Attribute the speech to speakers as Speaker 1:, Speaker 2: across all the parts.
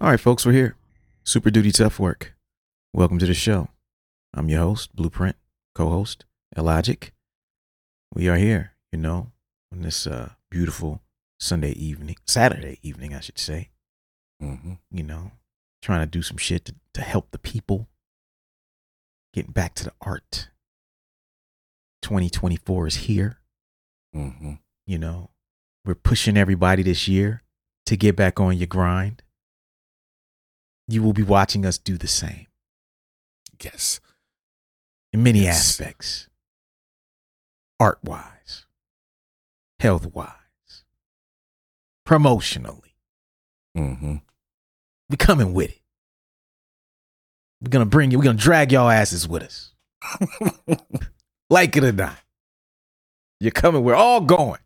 Speaker 1: All right, folks, we're here. Super Duty Tough Work. Welcome to the show. I'm your host, Blueprint, co host, Illogic. We are here, you know, on this uh, beautiful Sunday evening, Saturday evening, I should say.
Speaker 2: Mm-hmm.
Speaker 1: You know, trying to do some shit to, to help the people. Getting back to the art. 2024 is here.
Speaker 2: Mm-hmm.
Speaker 1: You know, we're pushing everybody this year to get back on your grind. You will be watching us do the same
Speaker 2: Yes.
Speaker 1: in many
Speaker 2: Yes.
Speaker 1: aspects art wise, health wise, promotionally.
Speaker 2: Mm-hmm.
Speaker 1: We're coming with it. We're going to bring you, we're going to drag y'all asses with us. Like it or not. You're coming, we're all going.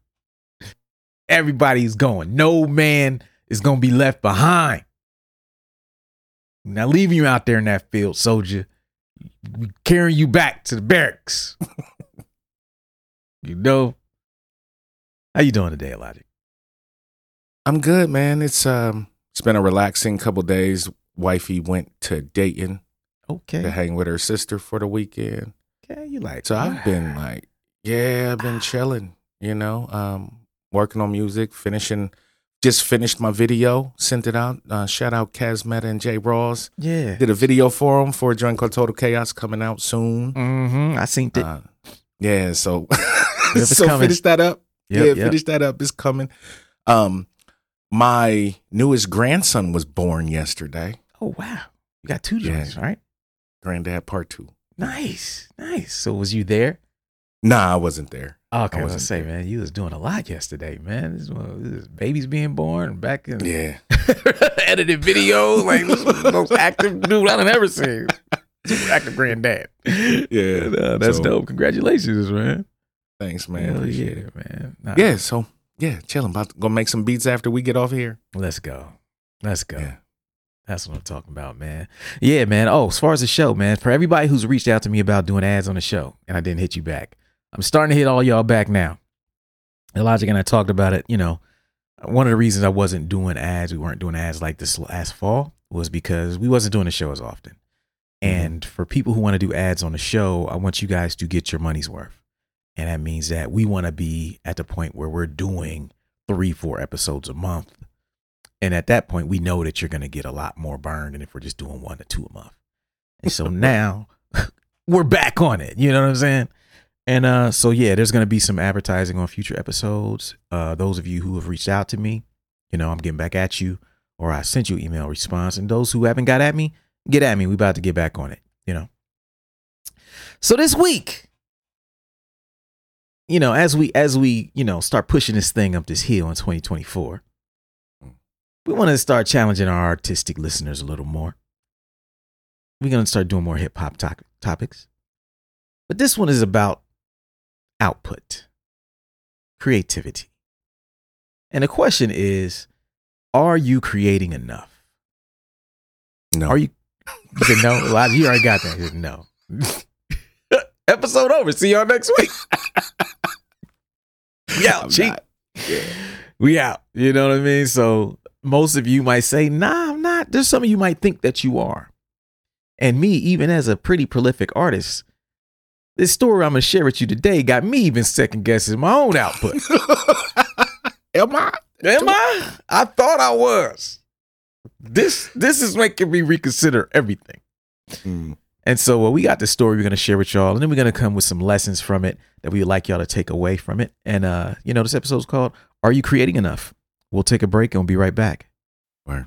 Speaker 1: Everybody's going. No man is going to be left behind. Now, leaving you out there in that field, soldier, we carrying you back to the barracks. you know? How you doing today, Logic?
Speaker 2: I'm good, man. It's um it's been a relaxing couple days. Wifey went to Dayton
Speaker 1: Okay.
Speaker 2: to hang with her sister for the weekend.
Speaker 1: Okay, you like
Speaker 2: So I've been like, yeah, I've been chilling, you know, um, working on music, finishing just finished my video, sent it out. Uh, shout out Kazmeta and Jay Ross.
Speaker 1: Yeah.
Speaker 2: Did a video for them for a joint called Total Chaos coming out soon.
Speaker 1: Mm-hmm. I seen it.
Speaker 2: Uh, yeah, so so
Speaker 1: coming.
Speaker 2: finish that up.
Speaker 1: Yep,
Speaker 2: yeah,
Speaker 1: yep.
Speaker 2: finish that up. It's coming. Um, my newest grandson was born yesterday.
Speaker 1: Oh wow. You got two
Speaker 2: Yeah.
Speaker 1: joints, right?
Speaker 2: Granddad part two.
Speaker 1: Nice. Nice. So was you there?
Speaker 2: Nah, I wasn't there.
Speaker 1: Okay, I was gonna say, man, you was doing a lot yesterday, man. This, was, this is babies being born back in
Speaker 2: Yeah,
Speaker 1: edited videos. Like this was the most active dude I've ever seen. Super active granddad.
Speaker 2: Yeah.
Speaker 1: Uh, that's
Speaker 2: So-
Speaker 1: dope. Congratulations, man.
Speaker 2: thanks, man.
Speaker 1: Hell yeah,
Speaker 2: it.
Speaker 1: man. Nah,
Speaker 2: Yeah, so yeah, chilling. About to go make some beats after we get off here.
Speaker 1: Let's go. Let's go.
Speaker 2: Yeah.
Speaker 1: That's what I'm talking about, man. Yeah, man. Oh, as far as the show, man, for everybody who's reached out to me about doing ads on the show and I didn't hit you back, I'm starting to hit all y'all back now. Elijah and I talked about it. You know, one of the reasons I wasn't doing ads, we weren't doing ads like this last fall, was because we wasn't doing the show as often. Mm-hmm. And for people who want to do ads on the show, I want you guys to get your money's worth. And that means that we want to be at the point where we're doing three, four episodes a month. And at that point, we know that you're going to get a lot more burn than if we're just doing one to two a month. And so now we're back on it. You know what I'm saying? And uh, so, yeah, there's going to be some advertising on future episodes. Uh, those of you who have reached out to me, you know, I'm getting back at you, or I sent you an email response. And those who haven't got at me, get at me. We about to get back on it, you know. So this week, you know, as we as we, you know, start pushing this thing up this hill in 2024, we want to start challenging our artistic listeners a little more. We're going to start doing more hip hop to- topics. But this one is about output, creativity. And the question is are you creating enough?
Speaker 2: No,
Speaker 1: Are you? You said no. Elijah, you already got that. Said no. Episode over. See y'all next week. we out, cheap.
Speaker 2: Yeah.
Speaker 1: We out. You know what I mean? So most of you might say, nah, I'm not. There's some of you might think that you are. And me, even as a pretty prolific artist, this story I'm gonna share with you today got me even second guessing my own output.
Speaker 2: Am I?
Speaker 1: Am I? I thought I was. This this is making me reconsider everything.
Speaker 2: Mm.
Speaker 1: And so uh, we got this story we're gonna share with y'all, and then we're gonna come with some lessons from it that we would like y'all to take away from it. And uh, you know, this episode's called "Are You Creating Enough?" We'll take a break and we'll be right back.
Speaker 2: Word.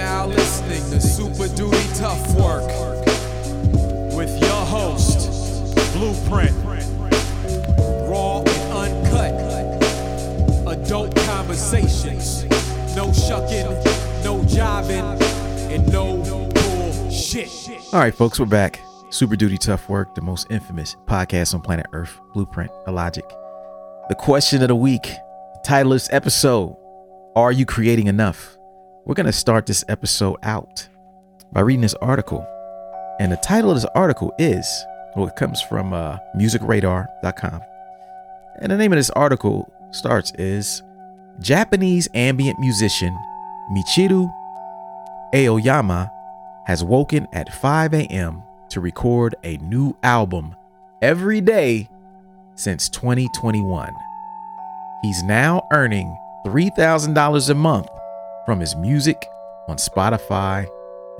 Speaker 3: Now listening to Super Duty Tough Work with your host, Blueprint. Raw and uncut. Adult conversations. No shucking, no jiving, and no bullshit.
Speaker 1: All right, folks, we're back. Super Duty Tough Work, the most infamous podcast on planet Earth, Blueprint, Illogic. The question of the week, title of this episode Are you creating enough? We're going to start this episode out by reading this article. And the title of this article is, well, it comes from uh, musicradar.com. And the name of this article starts is Japanese ambient musician Michiru Aoyama has woken at 5 a.m. to record a new album every day since 2021. He's now earning $3,000 a month from his music on Spotify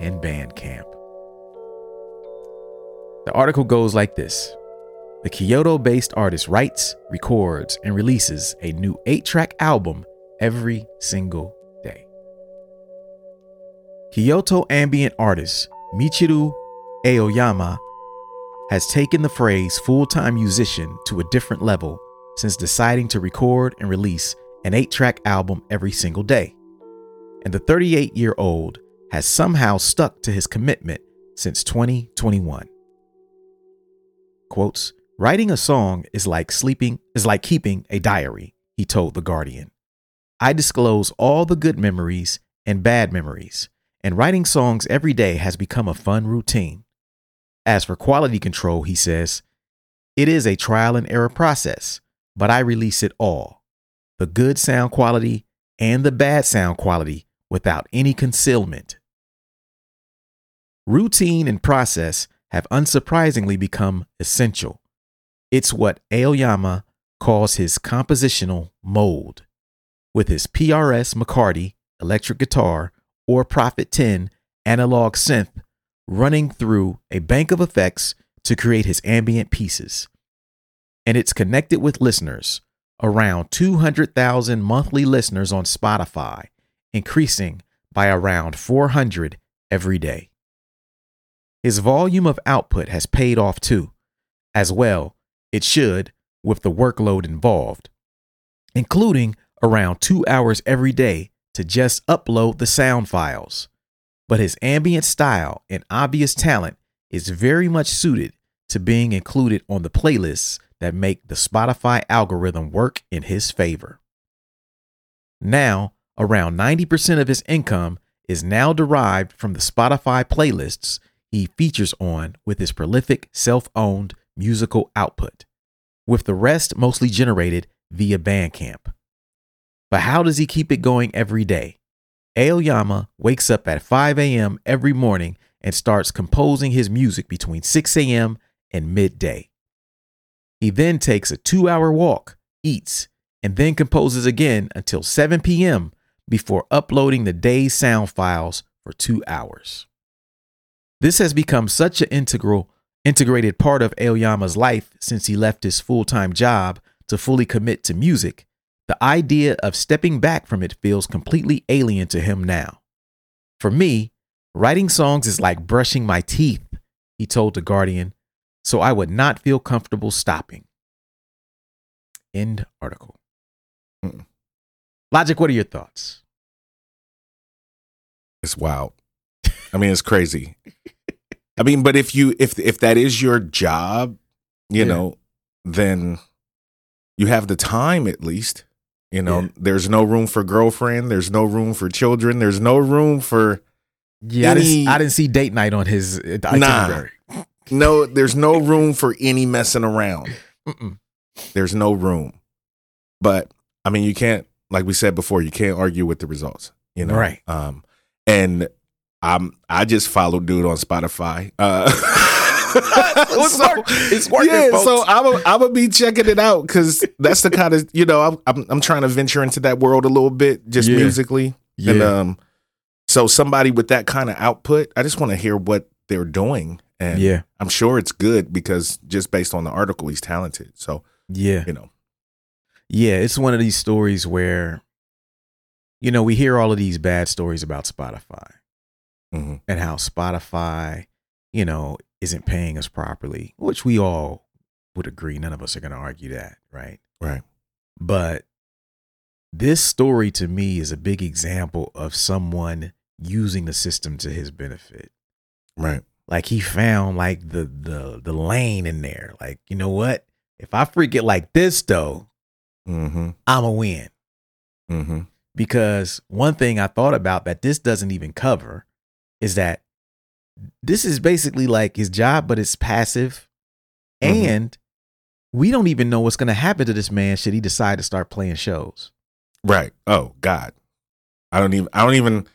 Speaker 1: and Bandcamp. The article goes like this The Kyoto based artist writes, records, and releases a new 8 track album every single day. Kyoto ambient artist Michiru Aoyama has taken the phrase full time musician to a different level since deciding to record and release an 8 track album every single day. And the 38 year old has somehow stuck to his commitment since 2021. Quotes, writing a song is like sleeping, is like keeping a diary, he told The Guardian. I disclose all the good memories and bad memories, and writing songs every day has become a fun routine. As for quality control, he says, it is a trial and error process, but I release it all the good sound quality and the bad sound quality without any concealment. Routine and process have unsurprisingly become essential. It's what Aoyama calls his compositional mold. With his PRS McCarty electric guitar or Prophet 10 analog synth running through a bank of effects to create his ambient pieces. And it's connected with listeners, around 200,000 monthly listeners on Spotify, increasing by around 400 every day. His volume of output has paid off too, as well, it should, with the workload involved, including around two hours every day to just upload the sound files. But his ambient style and obvious talent is very much suited to being included on the playlists that make the Spotify algorithm work in his favor. Now, around 90% of his income is now derived from the Spotify playlists he features on with his prolific self owned musical output, with the rest mostly generated via Bandcamp. But how does he keep it going every day? Aoyama wakes up at 5 a.m. every morning and starts composing his music between 6 a.m. and midday. He then takes a two hour walk, eats, and then composes again until 7 p.m. before uploading the day's sound files for two hours. This has become such an integral, integrated part of Aoyama's life since he left his full time job to fully commit to music. The idea of stepping back from it feels completely alien to him now. For me, writing songs is like brushing my teeth, he told The Guardian, so I would not feel comfortable stopping. End article.
Speaker 2: Mm.
Speaker 1: Logic, what are your thoughts?
Speaker 2: It's wild. I mean, it's crazy. I mean, but if you if if that is your job, you
Speaker 1: Yeah.
Speaker 2: know, then you have the time at least. You know,
Speaker 1: Yeah.
Speaker 2: there's no room for girlfriend. There's no room for children. There's no room for
Speaker 1: Yeah, I, didn't, I didn't see date night on his uh, itinerary.
Speaker 2: no. There's no room for any messing around.
Speaker 1: Mm-mm.
Speaker 2: There's no room. But I mean, you can't, like we said before, you can't argue with the results. You know,
Speaker 1: Right.
Speaker 2: Um, and I'm I just followed dude on Spotify. Uh,
Speaker 1: It's
Speaker 2: So-
Speaker 1: work- it's working,
Speaker 2: yeah,
Speaker 1: folks.
Speaker 2: so I'm a, I'm gonna be checking it out because that's the kind of you know I'm, I'm I'm trying to venture into that world a little bit just
Speaker 1: Yeah.
Speaker 2: musically and
Speaker 1: Yeah.
Speaker 2: um so somebody with that kind of output I just want to hear what they're doing and
Speaker 1: yeah,
Speaker 2: I'm sure it's good because just based on the article he's talented so
Speaker 1: yeah,
Speaker 2: you know
Speaker 1: yeah. It's one of these stories where, you know, we hear all of these bad stories about Spotify
Speaker 2: mhm.
Speaker 1: and how Spotify, you know, isn't paying us properly, which we all would agree. None of us are going to argue that, right?
Speaker 2: right
Speaker 1: But this story to me is a big example of someone using the system to his benefit.
Speaker 2: right
Speaker 1: Like he found like the the the lane in there. Like, you know what? If I freak it like this though,
Speaker 2: mm-hmm
Speaker 1: I'm a win.
Speaker 2: mm-hmm
Speaker 1: Because one thing I thought about that this doesn't even cover is that this is basically like his job, but it's passive.
Speaker 2: Mhm.
Speaker 1: And we don't even know what's going to happen to this man should he decide to start playing shows.
Speaker 2: right oh God I don't even I don't even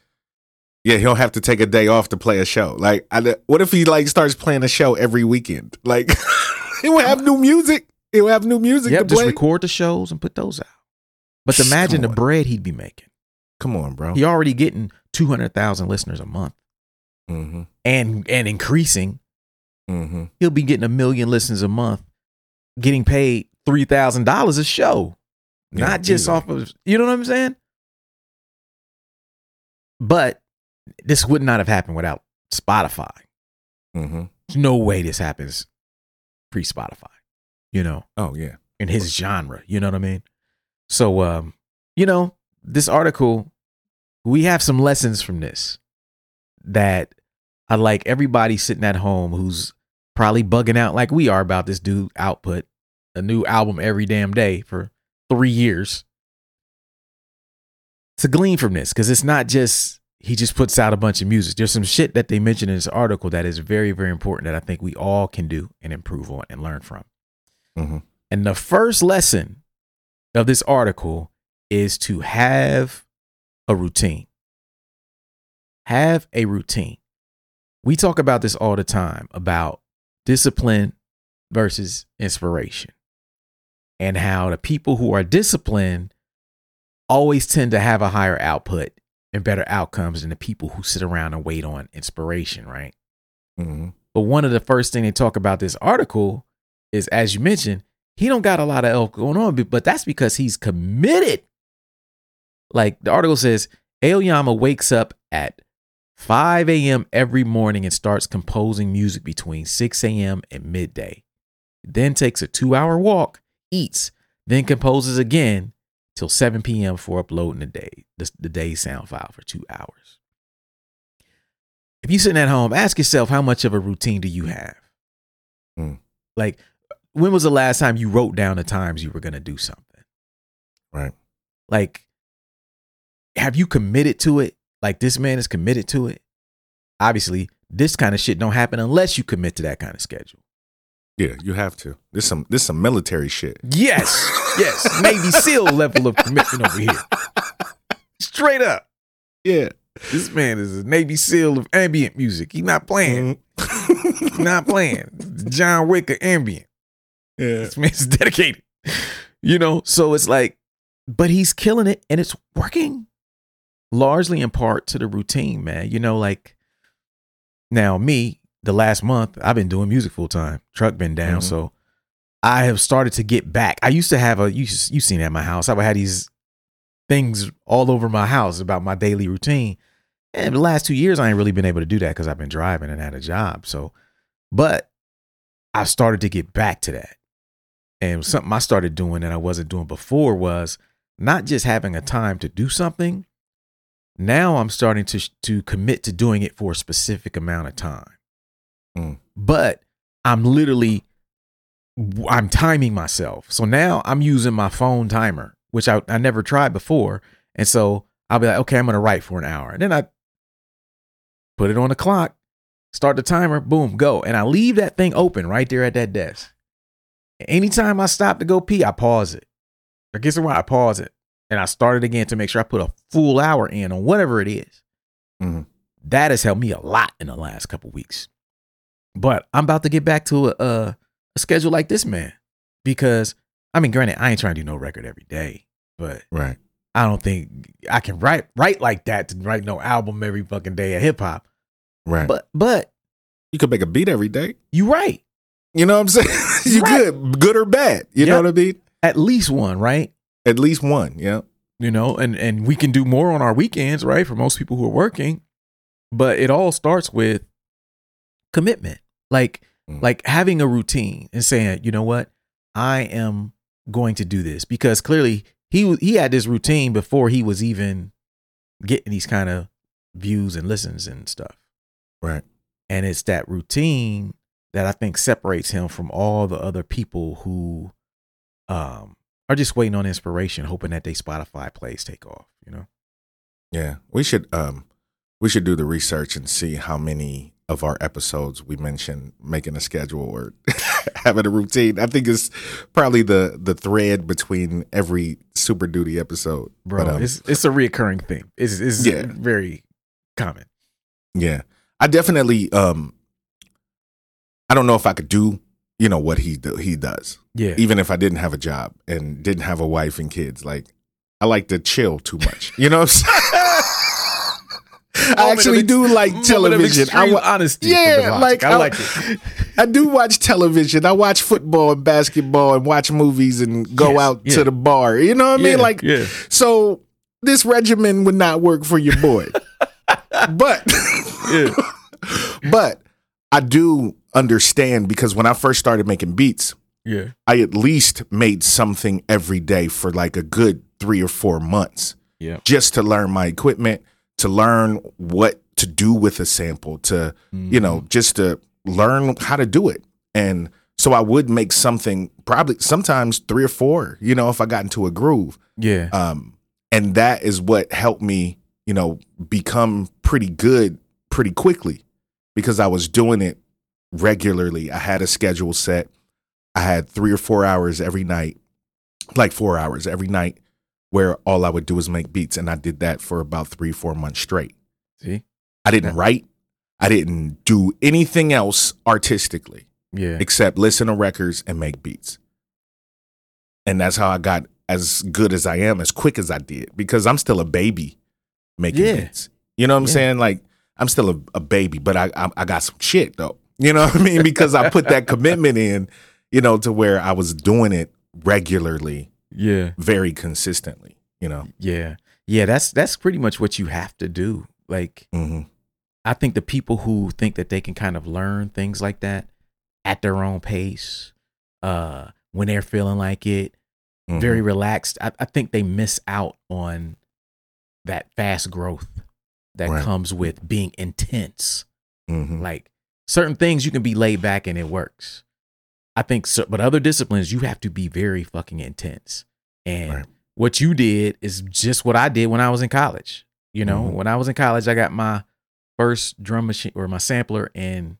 Speaker 2: yeah he'll have to take a day off to play a show like I, what if he like starts playing a show every weekend like he will have new music he will have new music
Speaker 1: Yep,
Speaker 2: to
Speaker 1: just
Speaker 2: play
Speaker 1: record the shows and put those out. But imagine the bread he'd be making.
Speaker 2: come on bro
Speaker 1: He already getting 200,000 listeners a month
Speaker 2: mm-hmm
Speaker 1: and and increasing.
Speaker 2: mm-hmm
Speaker 1: He'll be getting a million listeners a month, getting paid $3,000 a show.
Speaker 2: Yeah,
Speaker 1: Not just
Speaker 2: easily.
Speaker 1: off of, you know what I'm saying? But this would not have happened without Spotify.
Speaker 2: mm-hmm
Speaker 1: There's no way this happens pre Spotify, you know?
Speaker 2: oh yeah
Speaker 1: in his genre. You know what I mean? So, um, you know, this article, we have some lessons from this that I like everybody sitting at home who's probably bugging out like we are about this dude output, a new album every damn day for three years. To glean from this, because it's not just he just puts out a bunch of music. There's some shit that they mentioned in this article that is very, very important that I think we all can do and improve on and learn from.
Speaker 2: Mhm.
Speaker 1: And the first lesson of this article is to have a routine. Have a routine. We talk about this all the time about discipline versus inspiration and how the people who are disciplined always tend to have a higher output and better outcomes than the people who sit around and wait on inspiration, right?
Speaker 2: mm-hmm
Speaker 1: But one of the first thing they talk about this article is, as you mentioned, he don't got a lot of elk going on, but that's because he's committed. Like the article says, Aoyama wakes up at 5 a.m. every morning and starts composing music between 6 a.m. and midday. Then takes a two-hour walk, eats, then composes again till 7 p.m. for uploading the day the, the day sound file for two hours. If you're sitting at home, ask yourself how much of a routine do you have?
Speaker 2: Hmm.
Speaker 1: Like, when was the last time you wrote down the times you were going to do something?
Speaker 2: Right.
Speaker 1: Like, have you committed to it? Like, this man is committed to it. Obviously, this kind of shit don't happen unless you commit to that kind of schedule.
Speaker 2: Yeah, you have to. This some this some military shit.
Speaker 1: Yes, yes, Navy SEAL level of commitment over here. Straight up,
Speaker 2: Yeah.
Speaker 1: this man is a Navy SEAL of ambient music. He's not playing.
Speaker 2: Mhm.
Speaker 1: Not playing. John Wick of ambient.
Speaker 2: Yeah.
Speaker 1: This man's dedicated. You know, so it's like, but he's killing it and it's working largely in part to the routine, man. You know, like now me, the last month, I've been doing music full time. Truck been down.
Speaker 2: Mhm.
Speaker 1: So I have started to get back. I used to have a, you, you seen at my house. I would have these things all over my house about my daily routine. And the last two years, I ain't really been able to do that because I've been driving and had a job. So, but I started to get back to that. And something I started doing that I wasn't doing before was not just having a time to do something. Now I'm starting to to commit to doing it for a specific amount of time.
Speaker 2: Mm.
Speaker 1: But I'm literally I'm timing myself. So now I'm using my phone timer, which I, I never tried before. And so I'll be like, okay, I'm gonna write for an hour. And then I put it on the clock, start the timer, boom, go. And I leave that thing open right there at that desk. Anytime I stop to go pee, I pause it. I guess why I pause it. And I start it again to make sure I put a full hour in on whatever it is.
Speaker 2: Mhm.
Speaker 1: That has helped me a lot in the last couple weeks. But I'm about to get back to a, a, a schedule like this, man, because I mean, granted, I ain't trying to do no record every day, but
Speaker 2: Right.
Speaker 1: I don't think I can write write like that to write no album every fucking day of hip hop.
Speaker 2: Right.
Speaker 1: But but
Speaker 2: you could make a beat every day.
Speaker 1: you right.
Speaker 2: You know what I'm saying? you
Speaker 1: Right.
Speaker 2: could, good or bad. You know what I mean?
Speaker 1: At least one, right?
Speaker 2: At least one. Yeah.
Speaker 1: You know, and and we can do more on our weekends, right? For most people who are working. But it all starts with commitment. Like
Speaker 2: Mm.
Speaker 1: like having a routine and saying, you know what? I am going to do this because clearly he he had this routine before he was even getting these kind of views and listens and stuff.
Speaker 2: Right.
Speaker 1: And it's that routine that I think separates him from all the other people who um are just waiting on inspiration, hoping that they Spotify plays take off, you know?
Speaker 2: Yeah. We should um we should do the research and see how many of our episodes we mentioned making a schedule or having a routine. I think it's probably the the thread between every Super Duty episode.
Speaker 1: Bro,
Speaker 2: But, um,
Speaker 1: it's it's a reoccurring thing. It's it's
Speaker 2: Yeah.
Speaker 1: very common.
Speaker 2: Yeah. I definitely um I don't know if I could do, you know, what he do, he does.
Speaker 1: Yeah.
Speaker 2: Even if I didn't have a job and didn't have a wife and kids. Like I like to chill too much. You know what I'm saying? I actually
Speaker 1: ex-
Speaker 2: do like television. I,
Speaker 1: extreme
Speaker 2: wa-
Speaker 1: honesty.
Speaker 2: Yeah, like.
Speaker 1: I
Speaker 2: I-
Speaker 1: like it.
Speaker 2: I do watch television. I watch football and basketball and watch movies and go
Speaker 1: Yes,
Speaker 2: out
Speaker 1: yeah.
Speaker 2: to the bar. You know what I mean?
Speaker 1: Yeah,
Speaker 2: Like
Speaker 1: yeah.
Speaker 2: so this regimen would not work for your boy. but but I do understand because when I first started making beats,
Speaker 1: Yeah.
Speaker 2: I at least made something every day for like a good three or four months
Speaker 1: Yeah.
Speaker 2: just to learn my equipment, to learn what to do with a sample, to, you know,
Speaker 1: Mm-hmm.
Speaker 2: just to learn how to do it. And so I would make something probably sometimes three or four, you know, if I got into a groove.
Speaker 1: Yeah.
Speaker 2: Um, and that is what helped me, you know, become pretty good pretty quickly because I was doing it regularly. I had a schedule set. I had three or four hours every night, like four hours every night, where all I would do is make beats. And I did that for about three, four months straight.
Speaker 1: See?
Speaker 2: I didn't write, I didn't do anything else artistically
Speaker 1: Yeah.
Speaker 2: except listen to records and make beats. And that's how I got as good as I am, as quick as I did, because I'm still a baby making
Speaker 1: Yeah.
Speaker 2: beats. You know what I'm
Speaker 1: Yeah.
Speaker 2: saying? Like I'm still a, a baby, but I, I I got some shit though. You know what I mean? Because I put that commitment in, you know, to where I was doing it regularly,
Speaker 1: Yeah.
Speaker 2: very consistently. You know.
Speaker 1: Yeah. Yeah. That's that's pretty much what you have to do. Like
Speaker 2: hmm
Speaker 1: I think the people who think that they can kind of learn things like that at their own pace, uh, when they're feeling like it,
Speaker 2: Mm-hmm.
Speaker 1: very relaxed, I, I think they miss out on that fast growth that
Speaker 2: Right.
Speaker 1: comes with being intense.
Speaker 2: hmm
Speaker 1: Like certain things you can be laid back and it works. I think so, but other disciplines you have to be very fucking intense. And
Speaker 2: Right.
Speaker 1: what you did is just what I did when I was in college. You know,
Speaker 2: Mhm.
Speaker 1: when I was in college, I got my first drum machine or my sampler in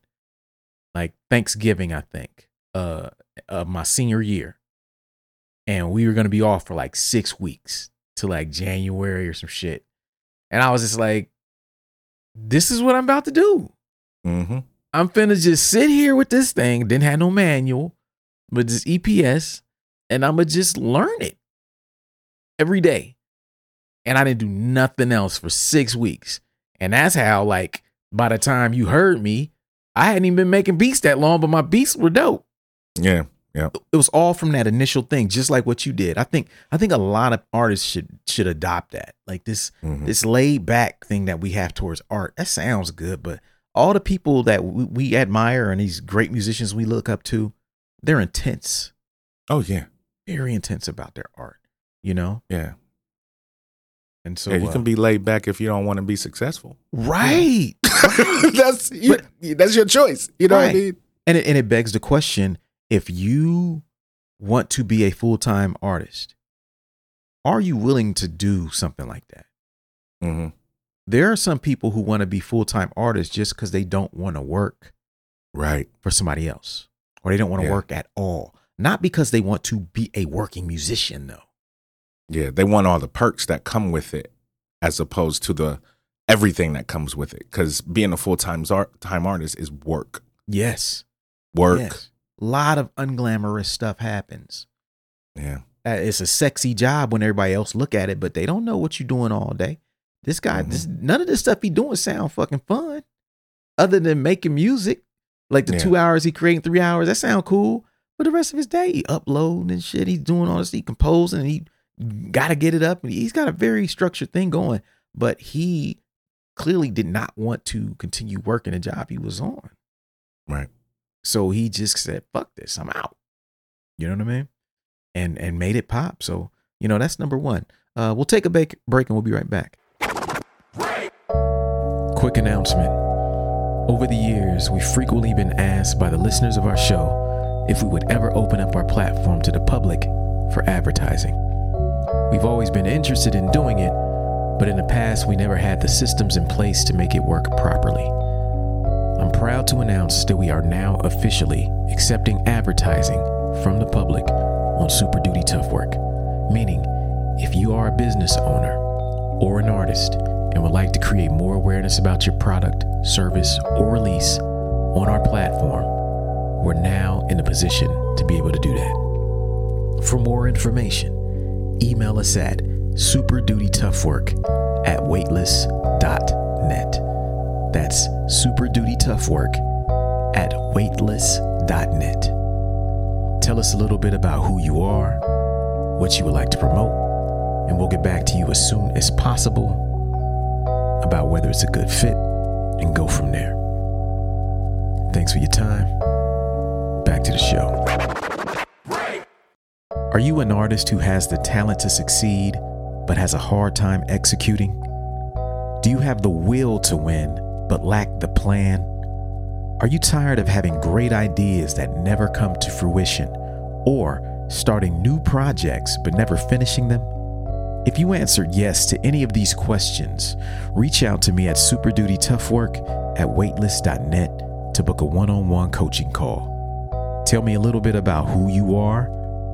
Speaker 1: like Thanksgiving, I think, uh, of my senior year. And we were gonna be off for like six weeks to like January or some shit. And I was just like, this is what I'm about to do.
Speaker 2: hmm
Speaker 1: I'm finna just sit here with this thing, didn't have no manual, but just EPS, and I'ma just learn it every day. And I didn't do nothing else for six weeks. And that's how, like, by the time you heard me, I hadn't even been making beats that long, but my beats were dope.
Speaker 2: Yeah.
Speaker 1: It was all from that initial thing, just like what you did. I think I think a lot of artists should should adopt that. Like this
Speaker 2: hmm
Speaker 1: this laid back thing that we have towards art. That sounds good, but all the people that we, we admire and these great musicians we look up to, they're intense,
Speaker 2: Oh yeah.
Speaker 1: very intense about their art, you know?
Speaker 2: Yeah.
Speaker 1: And so,
Speaker 2: yeah. You
Speaker 1: uh,
Speaker 2: can be laid back if you don't want to be successful.
Speaker 1: right.
Speaker 2: that's you, that's your choice. You know what I mean?
Speaker 1: and it, and it begs the question if you want to be a full time artist, are you willing to do something like that?
Speaker 2: hmm
Speaker 1: There are some people who want to be full time artists just because they don't want to work
Speaker 2: Right.
Speaker 1: for somebody else or they don't want to
Speaker 2: Yeah.
Speaker 1: work at all. Not because they want to be a working musician, though.
Speaker 2: Yeah. They want all the perks that come with it, as opposed to the everything that comes with it. Because being a full time art time artist is work.
Speaker 1: Yes.
Speaker 2: work.
Speaker 1: Yes. A lot of unglamorous stuff happens.
Speaker 2: Yeah.
Speaker 1: Uh, It's a sexy job when everybody else look at it, but they don't know what you're doing all day. This guy,
Speaker 2: Mhm.
Speaker 1: this none of this stuff he doing sound fucking fun. Other than making music, like the
Speaker 2: Yeah.
Speaker 1: two hours he creating, three hours, that sound cool. But the rest of his day, he uploading and shit. He's doing all this, he composing, and he got to get it up. And he's got a very structured thing going. But he clearly did not want to continue working the job he was on.
Speaker 2: Right.
Speaker 1: So he just said, "Fuck this, I'm out." You know what I mean? And and made it pop. So you know that's number one. Uh, we'll take a break, break, and we'll be right back. Quick announcement. Over the years, we've frequently been asked by the listeners of our show if we would ever open up our platform to the public for advertising. We've always been interested in doing it, but in the past, we never had the systems in place to make it work properly. I'm proud to announce that we are now officially accepting advertising from the public on Super Duty Tough Work. Meaning, if you are a business owner or an artist and would like to create more awareness about your product, service, or release on our platform, we're now in a position to be able to do that. For more information, email us at superdutytoughwork at weightless.net. That's super duty tough work at weightless.net. Tell us a little bit about who you are, what you would like to promote, and we'll get back to you as soon as possible about whether it's a good fit and go from there. Thanks for your time. Back to the show. Are you an artist who has the talent to succeed but has a hard time executing? Do you have the will to win but lack the plan? Are you tired of having great ideas that never come to fruition or starting new projects but never finishing them? If you answered yes to any of these questions, reach out to me at superdutytoughwork at weightless.net to book a one on one coaching call. Tell me a little bit about who you are,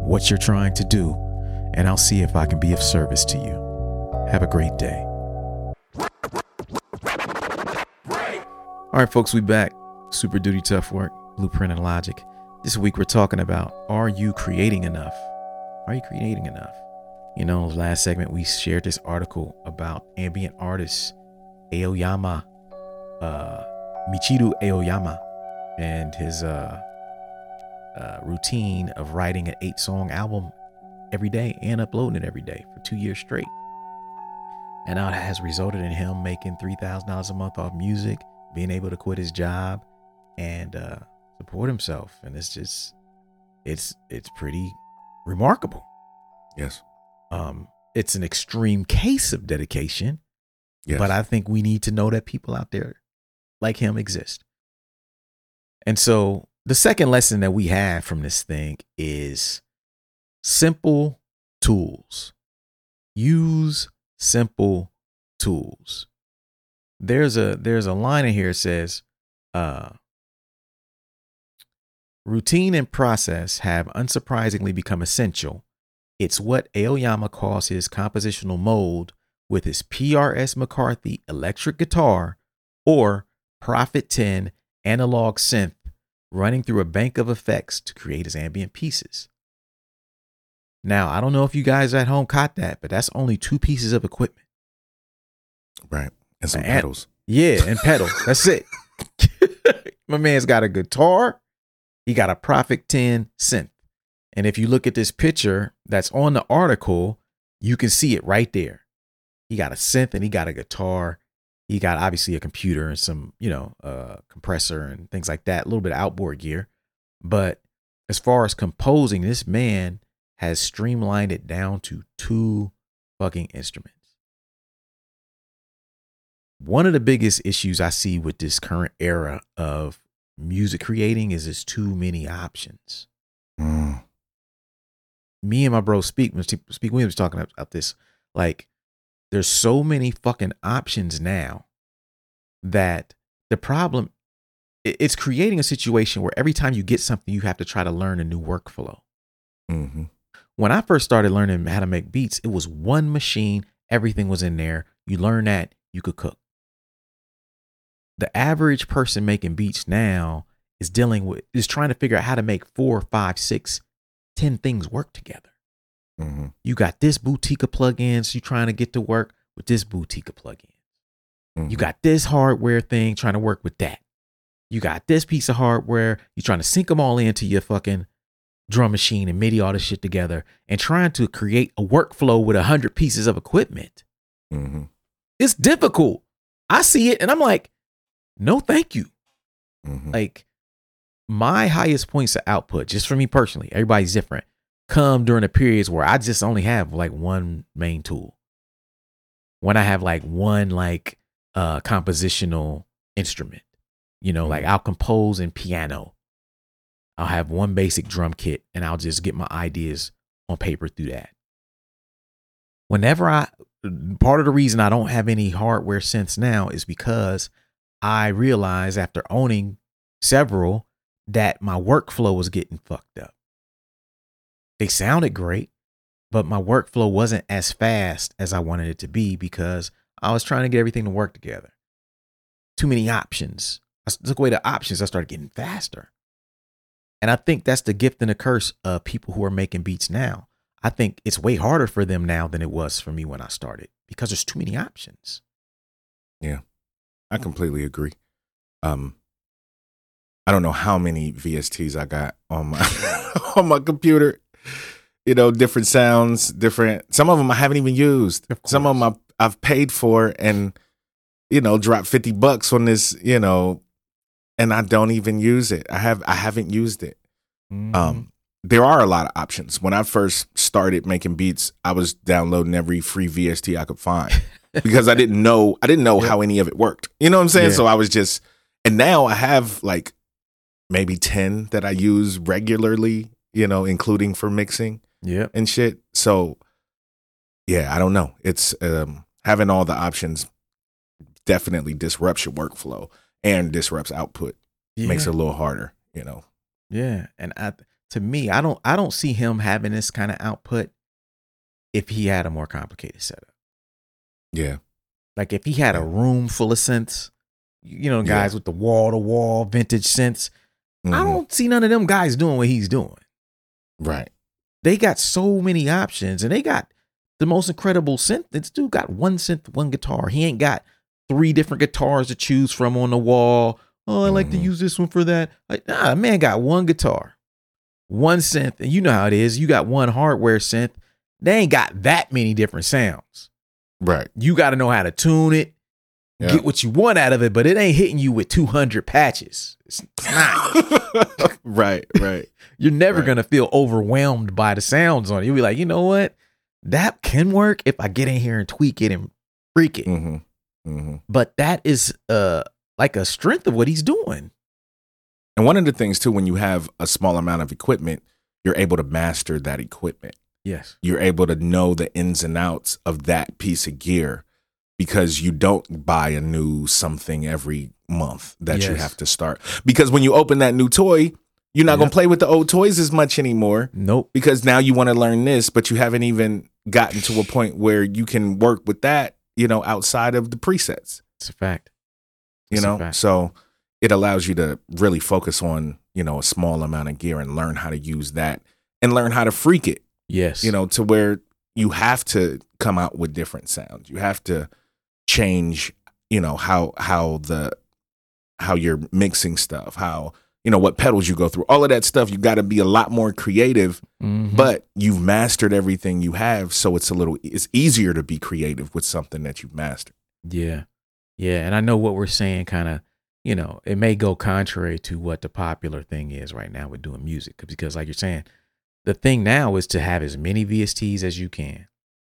Speaker 1: what you're trying to do, and I'll see if I can be of service to you. Have a great day. All right, folks, we back. Super Duty Tough Work, Blueprint and Logic. This week we're talking about are you creating enough? Are you creating enough? You know, last segment we shared this article about ambient artist Aoyama, uh, Michiru Aoyama, and his uh, uh, routine of writing an eight song album every day and uploading it every day for two years straight. And it has resulted in him making $3,000 a month off music, being able to quit his job and uh, support himself. And it's just, it's, it's pretty remarkable.
Speaker 2: Yes.
Speaker 1: Um, it's an extreme case of dedication,
Speaker 2: Yes.
Speaker 1: but I think we need to know that people out there like him exist. And so the second lesson that we have from this thing is simple tools. Use simple tools. There's a there's a line in here that says uh routine and process have unsurprisingly become essential. It's what Aoyama calls his compositional mode with his PRS McCarty electric guitar or Prophet 10 analog synth running through a bank of effects to create his ambient pieces. Now, I don't know if you guys at home caught that, but that's only two pieces of equipment.
Speaker 2: right. And some
Speaker 1: And-
Speaker 2: pedals.
Speaker 1: Yeah, and pedal. That's it. My man's got a guitar. He got a Prophet 10 synth. And if you look at this picture that's on the article, you can see it right there. He got a synth and he got a guitar. He got obviously a computer and some, you know, uh compressor and things like that, a little bit of outboard gear. But as far as composing, this man has streamlined it down to two fucking instruments one of the biggest issues I see with this current era of music creating is there's too many options.
Speaker 2: Mm.
Speaker 1: Me and my bro speak speak Williams talking about this. Like, there's so many fucking options now that the problem it's creating a situation where every time you get something, you have to try to learn a new workflow.
Speaker 2: hmm
Speaker 1: When I first started learning how to make beats, it was one machine, everything was in there. You learn that, you could cook. The average person making beats now is dealing with is trying to figure out how to make four, five, six, ten things work together.
Speaker 2: hmm
Speaker 1: You got this boutique of plugins You're trying to get to work with this boutique of plugins.
Speaker 2: Mm-hmm.
Speaker 1: You got this hardware thing trying to work with that. You got this piece of hardware. You're trying to sync them all into your fucking drum machine and MIDI all this shit together and trying to create a workflow with a hundred pieces of equipment.
Speaker 2: hmm
Speaker 1: It's difficult. I see it and I'm like, no, thank you.
Speaker 2: hmm
Speaker 1: Like my highest points of output, just for me personally, everybody's different, come during the periods where I just only have like one main tool. When I have like one like uh compositional instrument. You know, like I'll compose in piano. I'll have one basic drum kit and I'll just get my ideas on paper through that. Whenever I part of the reason I don't have any hardware synths now is because I realized after owning several that my workflow was getting fucked up. They sounded great, but my workflow wasn't as fast as I wanted it to be because I was trying to get everything to work together. Too many options. I took away the options, I started getting faster. And I think that's the gift and the curse of people who are making beats now. I think it's way harder for them now than it was for me when I started because there's too many options.
Speaker 2: I completely agree. Um, I don't know how many VSTs I got on my on my computer. You know, different sounds, different. Some of them I haven't even used.
Speaker 1: Of
Speaker 2: Some of them I've, I've paid for, and you know, dropped fifty bucks on this. You know, and I don't even use it. I have I haven't used it.
Speaker 1: Mm-hmm.
Speaker 2: Um, there are a lot of options. When I first started making beats, I was downloading every free VST I could find because I didn't know I didn't know
Speaker 1: Yeah.
Speaker 2: how any of it worked. You know what I'm saying?
Speaker 1: Yeah.
Speaker 2: So I was just and now I have like maybe 10 that I use regularly, you know, including for mixing
Speaker 1: Yeah.
Speaker 2: and shit. So yeah, I don't know. It's um having all the options definitely disrupts your workflow and disrupts output.
Speaker 1: Yeah.
Speaker 2: Makes it a little harder, you know.
Speaker 1: Yeah, and I, to me, I don't, I don't see him having this kind of output if he had a more complicated setup.
Speaker 2: Yeah.
Speaker 1: Like if he had a room full of synths, you know,
Speaker 2: Yeah.
Speaker 1: guys with the wall to wall vintage synths. I
Speaker 2: Mhm.
Speaker 1: don't see none of them guys doing what he's doing.
Speaker 2: right.
Speaker 1: They got so many options, and they got the most incredible synth. This dude got one synth, one guitar. He ain't got three different guitars to choose from on the wall. Oh, I like to
Speaker 2: Mhm.
Speaker 1: use this one for that. Like, nah, man got one guitar, one synth, and you know how it is. You got one hardware synth. They ain't got that many different sounds.
Speaker 2: Right.
Speaker 1: You got to know how to tune it,
Speaker 2: Yeah.
Speaker 1: get what you want out of it, but it ain't hitting you with 200 patches. It's, not.
Speaker 2: right, right.
Speaker 1: You're never
Speaker 2: Right.
Speaker 1: gonna feel overwhelmed by the sounds on it. You'll be like, you know what? That can work if I get in here and tweak it and freak it.
Speaker 2: hmm hmm
Speaker 1: But that is uh like a strength of what he's doing.
Speaker 2: And one of the things too, when you have a small amount of equipment, you're able to master that equipment.
Speaker 1: Yes.
Speaker 2: You're able to know the ins and outs of that piece of gear because you don't buy a new something every month that you have to start. Because when you open that new toy, you're not going to play with the old toys as much anymore
Speaker 1: Nope.
Speaker 2: because now you want to learn this, but you haven't even gotten to a point where you can work with that, you know, outside of the presets.
Speaker 1: It's a fact.
Speaker 2: you
Speaker 1: It's a
Speaker 2: know
Speaker 1: fact.
Speaker 2: so it allows you to really focus on you know a small amount of gear and learn how to use that and learn how to freak it
Speaker 1: Yes.
Speaker 2: you know to where you have to come out with different sounds you have to change you know how how the how you're mixing stuff how you know what pedals you go through all of that stuff you got to be a lot more creative
Speaker 1: Mhm.
Speaker 2: but you've mastered everything you have so it's a little it's easier to be creative with something that you've mastered
Speaker 1: Yeah. Yeah. And I know what we're saying kind of, you know, it may go contrary to what the popular thing is right now with doing music. Because, like you're saying, the thing now is to have as many VSTs as you can,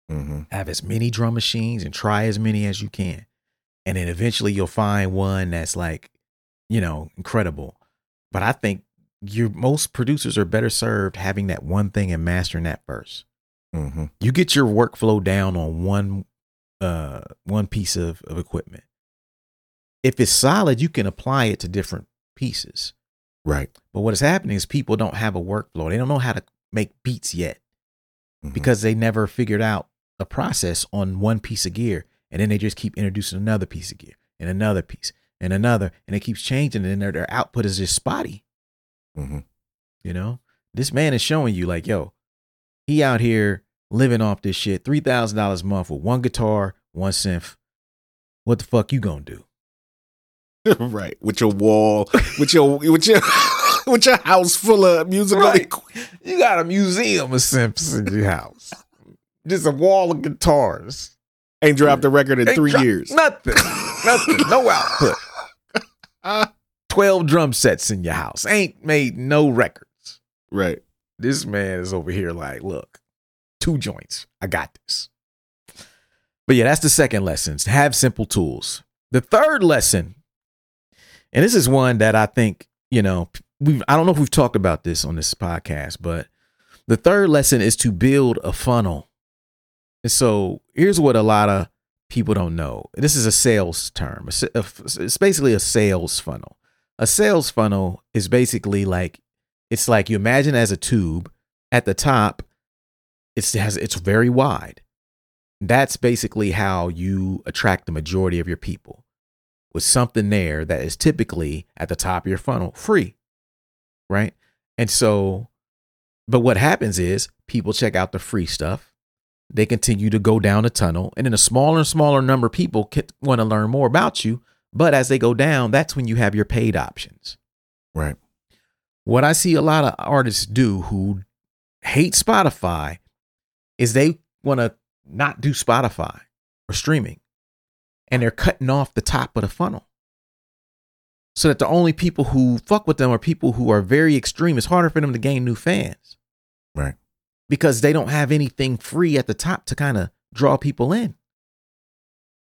Speaker 2: hmm
Speaker 1: have as many drum machines and try as many as you can. And then eventually you'll find one that's like, you know, incredible. But I think your most producers are better served having that one thing and mastering that first.
Speaker 2: hmm
Speaker 1: You get your workflow down on one uh one piece of, of equipment. If it's solid, you can apply it to different pieces.
Speaker 2: right
Speaker 1: But what is happening is people don't have a workflow. They don't know how to make beats yet
Speaker 2: Mhm.
Speaker 1: because they never figured out a process on one piece of gear. And then they just keep introducing another piece of gear and another piece. and another, and it keeps changing, and their, their output is just spotty.
Speaker 2: hmm
Speaker 1: You know, this man is showing you like, yo, he out here living off this shit, three thousand dollars a month with one guitar, one synth. What the fuck you gonna do?
Speaker 2: right. With your wall, with your with your with your house full of musical
Speaker 1: Right.
Speaker 2: equipment.
Speaker 1: You got a museum of synths in your house, just a wall of guitars.
Speaker 2: Ain't dropped a record in
Speaker 1: Ain't
Speaker 2: three
Speaker 1: dro-
Speaker 2: years.
Speaker 1: Nothing, nothing, no output.
Speaker 2: Ah.
Speaker 1: Twelve drum sets in your house. Ain't made no records.
Speaker 2: Right.
Speaker 1: this man is over here like, look, two joints. I got this. But yeah, that's the second lesson. Have simple tools. The third lesson, and this is one that I think, you know, we've I don't know if we've talked about this on this podcast, but the third lesson is to build a funnel. And so here's what a lot of people don't know. This is a sales term. It's it's basically a sales funnel. A sales funnel is basically like it's like you imagine as a tube at the top it's it has it's very wide that's basically how you attract the majority of your people with something there that is typically at the top of your funnel free right? And so but what happens is people check out the free stuff. They continue to go down the tunnel and then a smaller and smaller number of people want to learn more about you but as they go down that's when you have your paid options.
Speaker 2: Right.
Speaker 1: what I see a lot of artists do who hate Spotify is they want to not do Spotify or streaming and they're cutting off the top of the funnel. So that the only people who fuck with them are people who are very extreme. It's harder for them to gain new fans
Speaker 2: Right.
Speaker 1: because they don't have anything free at the top to kind of draw people in.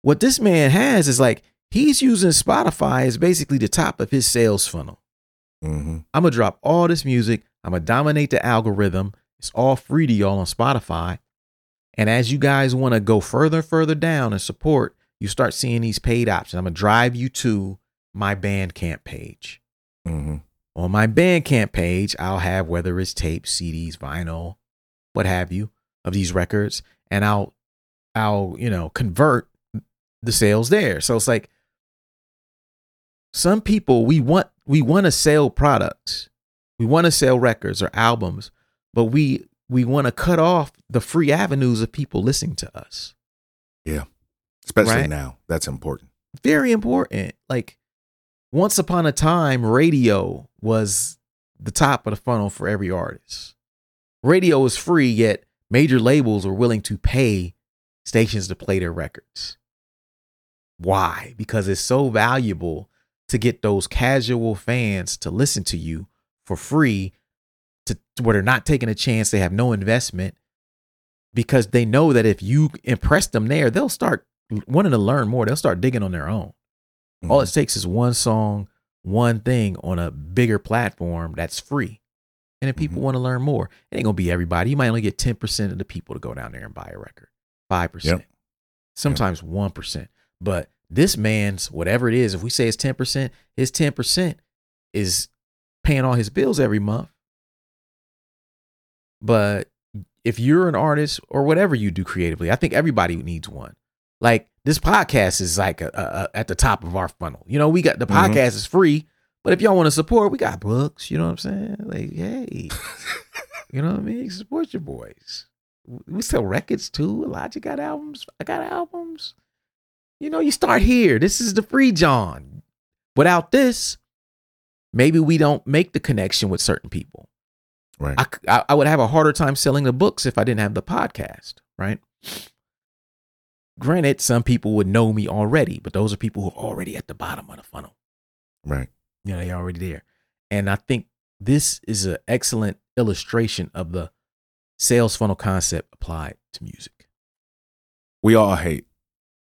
Speaker 1: What this man has is like he's using Spotify as basically the top of his sales funnel.
Speaker 2: hmm
Speaker 1: I'm gonna drop all this music. I'm gonna dominate the algorithm. It's all free to y'all on Spotify. And as you guys want to go further and further down and support, you start seeing these paid options. I'm gonna drive you to my Bandcamp page.
Speaker 2: hmm
Speaker 1: On my Bandcamp page, I'll have whether it's tapes, CDs, vinyl, what have you, of these records, and I'll I'll, you know, convert the sales there. So it's like some people we want we want to sell products. We want to sell records or albums, but we we want to cut off the free avenues of people listening to us.
Speaker 2: Especially
Speaker 1: Right.
Speaker 2: now. That's important.
Speaker 1: very important. Like once upon a time, radio was the top of the funnel for every artist. Radio was free, yet major labels were willing to pay stations to play their records. Why? Because it's so valuable to get those casual fans to listen to you for free, to where they're not taking a chance, they have no investment, because they know that if you impress them there, they'll start wanting to learn more. They'll start digging on their own. All it takes is one song, one thing on a bigger platform that's free. And if people
Speaker 2: Mhm.
Speaker 1: want to learn more, it ain't gonna be everybody. You might only get 10% of the people to go down there and buy a record. 5%.
Speaker 2: Yep.
Speaker 1: Sometimes 1%. But this man's whatever it is, if we say it's 10%, his 10% is paying all his bills every month. But if you're an artist or whatever you do creatively, I think everybody needs one. Like this podcast is like a, a, a- at the top of our funnel. You know, we got the
Speaker 2: Mhm.
Speaker 1: podcast is free, but if y'all want to support, we got books. You know what I'm saying? Like, hey, you know what I mean? Support your boys. We sell records too. Elijah got albums. I got albums. You know, you start here. This is the free John. Without this, maybe we don't make the connection with certain people.
Speaker 2: Right.
Speaker 1: I I would have a harder time selling the books if I didn't have the podcast, right? Granted, some people would know me already, but those are people who are already at the bottom of the funnel.
Speaker 2: right.
Speaker 1: You know, they're already there. And I think this is an excellent illustration of the sales funnel concept applied to music.
Speaker 2: We all hate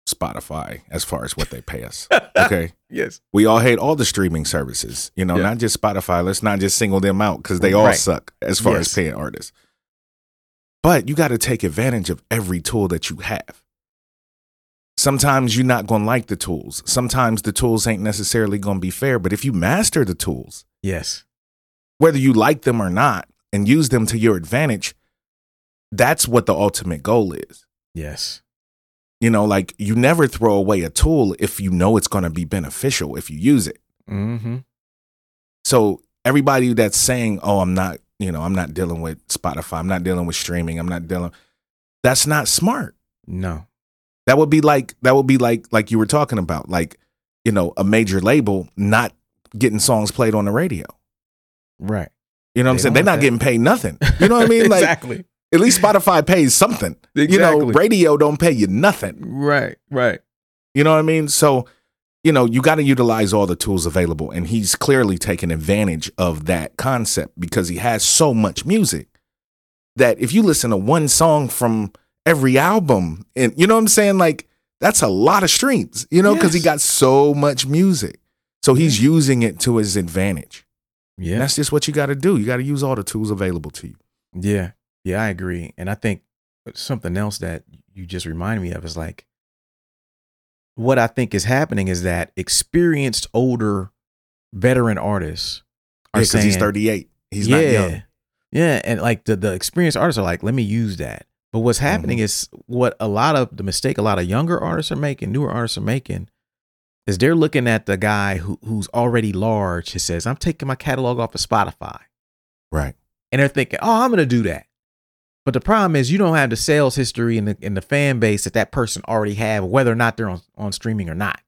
Speaker 2: Spotify as far as what they pay us. Okay.
Speaker 1: Yes.
Speaker 2: we all hate all the streaming services, you know,
Speaker 1: Yeah.
Speaker 2: not just Spotify. Let's not just single them out because they all
Speaker 1: Right.
Speaker 2: suck as far
Speaker 1: Yes.
Speaker 2: as paying artists. But you got to take advantage of every tool that you have. Sometimes you're not going to like the tools. Sometimes the tools ain't necessarily going to be fair. But if you master the tools,
Speaker 1: Yes.
Speaker 2: whether you like them or not, and use them to your advantage, that's what the ultimate goal is.
Speaker 1: Yes.
Speaker 2: You know, like you never throw away a tool if you know it's going to be beneficial if you use it.
Speaker 1: Mm-hmm.
Speaker 2: So everybody that's saying, "Oh, I'm not, you know, I'm not dealing with Spotify. I'm not dealing with streaming. I'm not dealing," that's not smart.
Speaker 1: No.
Speaker 2: That would be like that would be like like you were talking about, like you know, a major label not getting songs played on the radio.
Speaker 1: Right.
Speaker 2: You know what I'm saying? They're not
Speaker 1: that.
Speaker 2: getting paid nothing. You know what I mean? Like
Speaker 1: exactly.
Speaker 2: at least Spotify pays something. You know, radio don't pay you nothing.
Speaker 1: Right. Right.
Speaker 2: You know what I mean? So, you know, you got to utilize all the tools available. And he's clearly taking advantage of that concept because he has so much music that if you listen to one song from every album, and you know what I'm saying? Like, that's a lot of streams, you know, because he got so much music. So he's using it to his advantage. And
Speaker 1: Yeah.
Speaker 2: that's just what you got to do. You got to use all the tools available to you.
Speaker 1: Yeah. Yeah, I agree. And I think something else that you just reminded me of is like what I think is happening is that experienced older veteran artists are
Speaker 2: Because
Speaker 1: saying
Speaker 2: he's 38. He's
Speaker 1: yeah,
Speaker 2: not young.
Speaker 1: Yeah, and like the the experienced artists are like, let me use that. But what's happening
Speaker 2: Mm-hmm.
Speaker 1: is what a lot of the mistake a lot of younger artists are making, newer artists are making, is they're looking at the guy who who's already large. Who says, "I'm taking my catalog off of Spotify,"
Speaker 2: Right.
Speaker 1: and they're thinking, "Oh, I'm gonna do that." But the problem is, you don't have the sales history and the and the fan base that that person already have, whether or not they're on on streaming or not.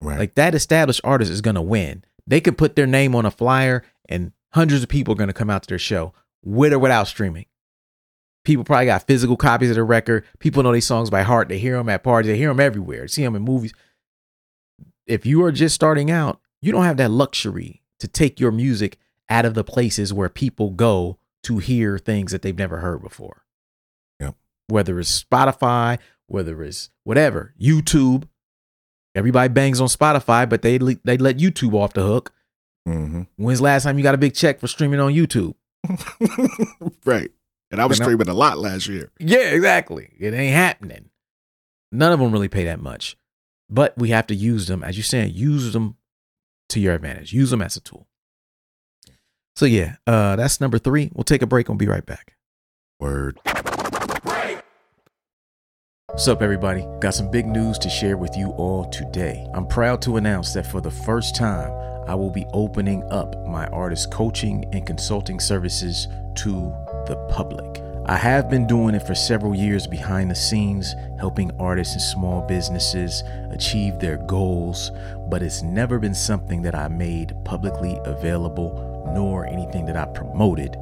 Speaker 2: Right.
Speaker 1: Like that established artist is gonna win. They could put their name on a flyer, and hundreds of people are gonna come out to their show with or without streaming. People probably got physical copies of the record. People know these songs by heart. They hear them at parties. They hear them everywhere. See them in movies. If you are just starting out, you don't have that luxury to take your music out of the places where people go to hear things that they've never heard before.
Speaker 2: Yep.
Speaker 1: Whether it's Spotify, whether it's whatever, YouTube. Everybody bangs on Spotify, but they le- they let YouTube off the hook.
Speaker 2: hmm
Speaker 1: When's the last time you got a big check for streaming on YouTube?
Speaker 2: right. And I was
Speaker 1: You know?
Speaker 2: streaming a lot last year.
Speaker 1: Yeah, exactly. It ain't happening. None of them really pay that much, but we have to use them, as you're saying, use them to your advantage. Use them as a tool. So yeah, uh, that's number three. We'll take a break. We'll be right back.
Speaker 2: Word.
Speaker 1: What's up, everybody? Got some big news to share with you all today. I'm proud to announce that for the first time, I will be opening up my artist coaching and consulting services to the public. I have been doing it for several years behind the scenes, helping artists and small businesses achieve their goals, but it's never been something that I made publicly available, nor anything that I promoted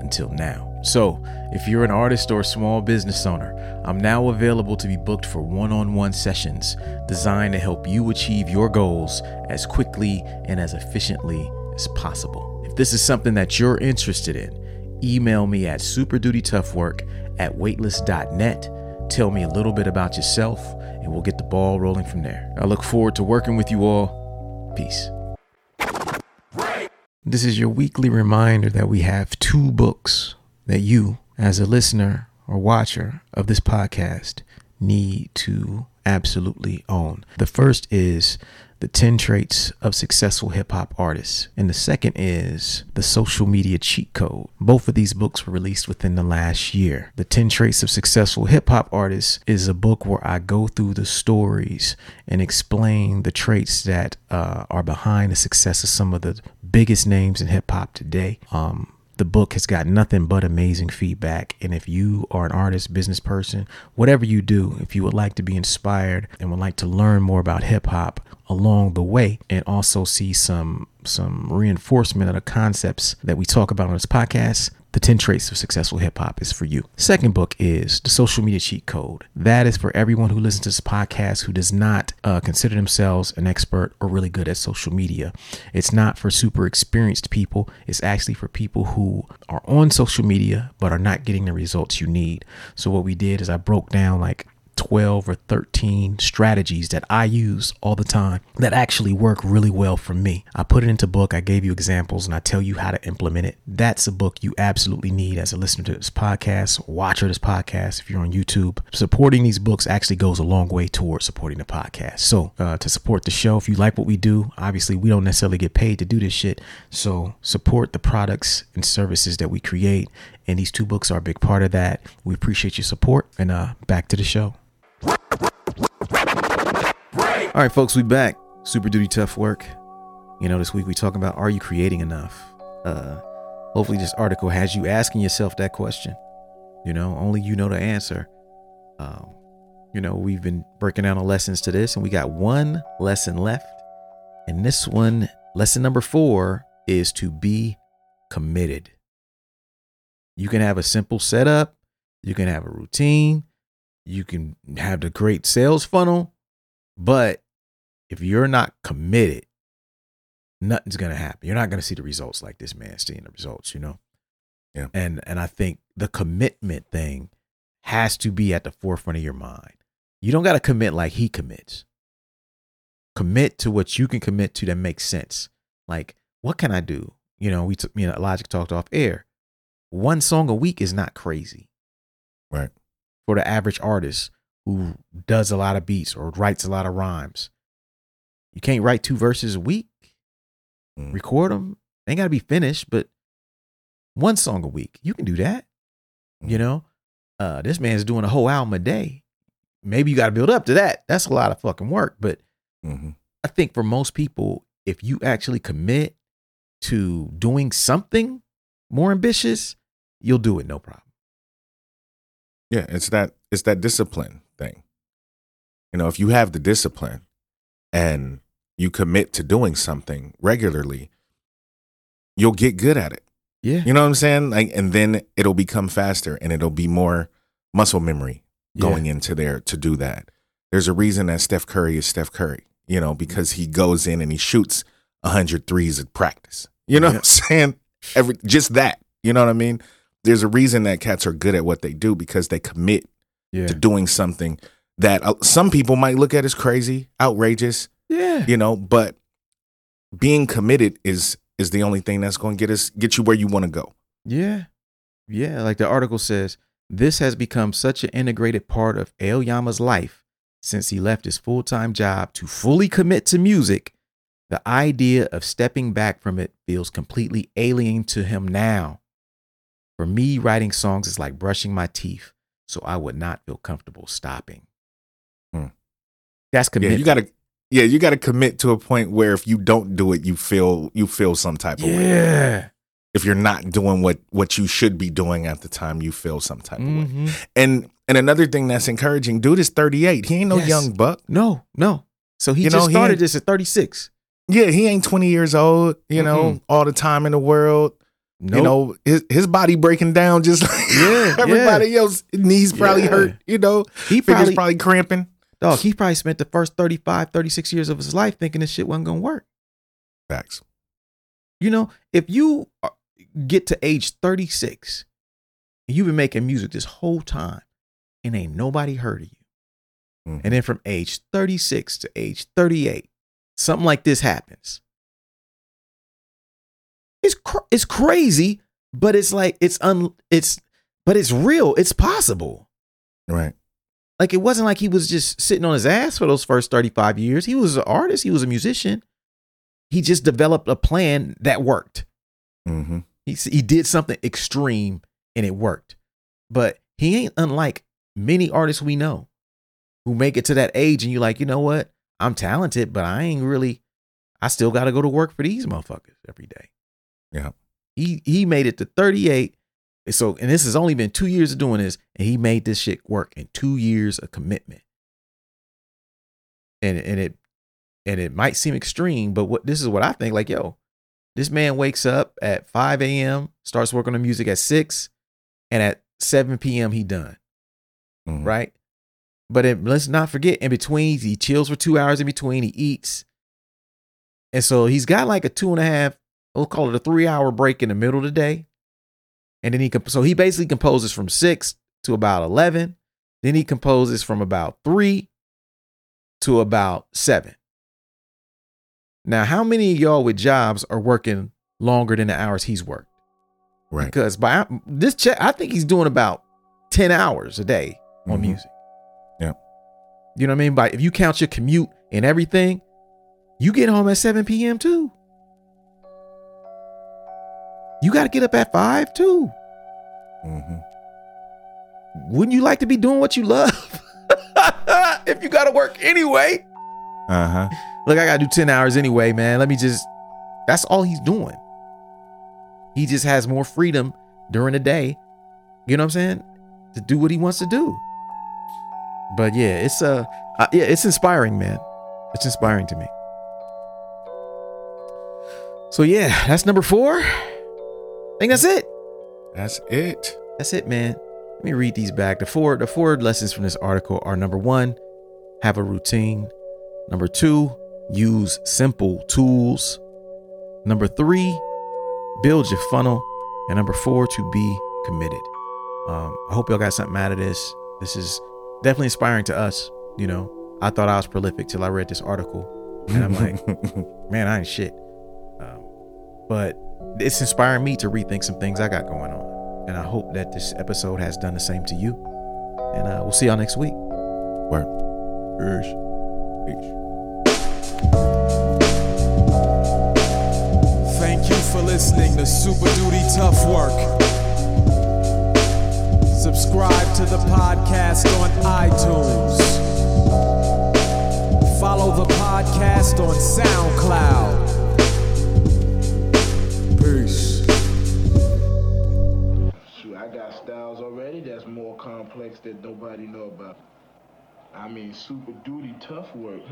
Speaker 1: until now. So, if you're an artist or a small business owner, I'm now available to be booked for one on one sessions designed to help you achieve your goals as quickly and as efficiently as possible. If this is something that you're interested in, email me at superdutytoughwork at weightless.net. Tell me a little bit about yourself, and we'll get the ball rolling from there. I look forward to working with you all. Peace. This is your weekly reminder that we have two books that you, as a listener or watcher of this podcast, need to absolutely own. The first is The 10 Traits of Successful Hip Hop Artists, and the second is The Social Media Cheat Code. Both of these books were released within the last year. The 10 Traits of Successful Hip Hop Artists is a book where I go through the stories and explain the traits that uh, are behind the success of some of the biggest names in hip hop today. Um, the book has got nothing but amazing feedback. And if you are an artist, business person, whatever you do, if you would like to be inspired and would like to learn more about hip hop along the way and also see some some reinforcement of the concepts that we talk about on this podcast, the 10 Traits of Successful Hip Hop is for you. Second book is The Social Media Cheat Code. That is for everyone who listens to this podcast who does not uh, consider themselves an expert or really good at social media. It's not for super experienced people, it's actually for people who are on social media but are not getting the results you need. So, what we did is I broke down like 12 or 13 strategies that I use all the time that actually work really well for me. I put it into book, I gave you examples and I tell you how to implement it. That's a book you absolutely need as a listener to this podcast, watcher this podcast if you're on YouTube. Supporting these books actually goes a long way towards supporting the podcast. So, uh, to support the show, if you like what we do, obviously we don't necessarily get paid to do this shit. So, support the products and services that we create and these two books are a big part of that. We appreciate your support and uh back to the show. All right, folks, we back. Super duty tough work. You know, this week we talking about are you creating enough? Uh hopefully this article has you asking yourself that question. You know, only you know the answer. Um, you know, we've been breaking down the lessons to this, and we got one lesson left. And this one, lesson number four, is to be committed. You can have a simple setup, you can have a routine, you can have the great sales funnel, but if you're not committed, nothing's gonna happen. You're not gonna see the results like this man seeing the results, you know.
Speaker 2: Yeah.
Speaker 1: And and I think the commitment thing has to be at the forefront of your mind. You don't gotta commit like he commits. Commit to what you can commit to that makes sense. Like, what can I do? You know, we took me and Logic talked off air. One song a week is not crazy.
Speaker 2: Right.
Speaker 1: For the average artist who does a lot of beats or writes a lot of rhymes. You can't write two verses a week
Speaker 2: Mm.
Speaker 1: record them. They ain't got to be finished, but one song a week, you can do that. You
Speaker 2: Mhm.
Speaker 1: know, uh, this man's doing a whole album a day. Maybe you got to build up to that. That's a lot of fucking work. But
Speaker 2: hmm
Speaker 1: I think for most people, if you actually commit to doing something more ambitious, you'll do it no problem.
Speaker 2: Yeah, it's that it's that discipline thing. You know, if you have the discipline and you commit to doing something regularly, you'll get good at it.
Speaker 1: Yeah.
Speaker 2: You know what I'm saying? Like, and then it'll become faster and it'll be more muscle memory going into there to do that. There's a reason that Steph Curry is Steph Curry, you know, because he goes in and he shoots 100 threes at practice. You know
Speaker 1: Yeah.
Speaker 2: what I'm saying? Every just that. You know what I mean? There's a reason that cats are good at what they do because they commit
Speaker 1: Yeah.
Speaker 2: to doing something that uh, some people might look at as crazy, outrageous,
Speaker 1: Yeah.
Speaker 2: you know, but being committed is is the only thing that's going to get us get you where you want to go.
Speaker 1: Yeah. Yeah. Like the article says, this has become such an integrated part of El Yama's life since he left his full time job to fully commit to music. The idea of stepping back from it feels completely alien to him now. For me, writing songs is like brushing my teeth, so I would not feel comfortable stopping.
Speaker 2: Hmm.
Speaker 1: That's
Speaker 2: Yeah,
Speaker 1: commitment.
Speaker 2: you got to yeah, you got to commit to a point where if you don't do it, you feel you feel some type of way.
Speaker 1: Yeah.
Speaker 2: If you're not doing what what you should be doing at the time, you feel some type of way.
Speaker 1: Mhm.
Speaker 2: And and another thing that's encouraging, dude is 38. He ain't no
Speaker 1: Yes.
Speaker 2: young buck.
Speaker 1: No, no. So he
Speaker 2: You
Speaker 1: just
Speaker 2: he
Speaker 1: started
Speaker 2: ain't-
Speaker 1: this at 36.
Speaker 2: Yeah, he ain't 20 years old, you know, all the time in the world.
Speaker 1: No,
Speaker 2: You know, his his body breaking down just like
Speaker 1: Yeah,
Speaker 2: everybody else. Knees probably
Speaker 1: Yeah.
Speaker 2: hurt, you know.
Speaker 1: he probably,
Speaker 2: probably cramping.
Speaker 1: dog, he probably spent the first 35, 36 years of his life thinking this shit wasn't going to work.
Speaker 2: Facts.
Speaker 1: You know, if you get to age 36 and you've been making music this whole time and ain't nobody heard of you.
Speaker 2: Mhm.
Speaker 1: And then from age 36 to age 38, something like this happens. It's cr- it's crazy, but it's like it's un it's but it's real. It's possible.
Speaker 2: Right.
Speaker 1: Like it wasn't like he was just sitting on his ass for those first 35 years. He was an artist, he was a musician. He just developed a plan that worked.
Speaker 2: Mm-hmm.
Speaker 1: He he did something extreme and it worked. But he ain't unlike many artists we know who make it to that age and you're like, "You know what? I'm talented, but I ain't really I still got to go to work for these motherfuckers every day."
Speaker 2: Yeah.
Speaker 1: He he made it to 38. And so and this has only been 2 years of doing this and he made this shit work in 2 years of commitment. And and it and it might seem extreme, but what this is what I think like, yo, this man wakes up at 5 a.m., starts working on music at 6, and at 7 p.m. he done,
Speaker 2: Mhm.
Speaker 1: right? But it, let's not forget, in between, he chills for two hours in between, he eats. And so he's got like a two and a half, we'll call it a three hour break in the middle of the day. And then he, comp- so he basically composes from 6 to about 11. Then he composes from about 3 to about 7. Now, how many of y'all with jobs are working longer than the hours he's worked?
Speaker 2: Right.
Speaker 1: Because by this check, I think he's doing about 10 hours a day on
Speaker 2: Mhm.
Speaker 1: music.
Speaker 2: Yeah.
Speaker 1: You know what I mean? By if you count your commute and everything, you get home at 7 p.m. too. You got to get up at 5 too.
Speaker 2: Mm-hmm.
Speaker 1: Wouldn't you like to be doing what you love? if you got to work anyway.
Speaker 2: Uh huh.
Speaker 1: Look, I gotta do 10 hours anyway, man. Let me just that's all he's doing. He just has more freedom during the day. You know what I'm saying? To do what he wants to do. But yeah, it's uh, uh yeah, it's inspiring, man. It's inspiring to me. So yeah, that's number four. I think that's it.
Speaker 2: That's it.
Speaker 1: That's it, man. Let me read these back. The four the four lessons from this article are number one, have a routine. Number two, use simple tools. Number three, build your funnel. And number four, to be committed. Um, I hope y'all got something out of this. This is definitely inspiring to us. You know, I thought I was prolific till I read this article, and I'm like, man, I ain't shit. Um, but it's inspiring me to rethink some things I got going on, and I hope that this episode has done the same to you. And uh, we'll see y'all next week.
Speaker 2: Word. Peace.
Speaker 3: Thank you for listening to Super Duty Tough Work. Subscribe to the podcast on iTunes. Follow the podcast on SoundCloud. Peace.
Speaker 4: Shoot, I got styles already that's more complex that nobody know about. I mean, super duty tough work.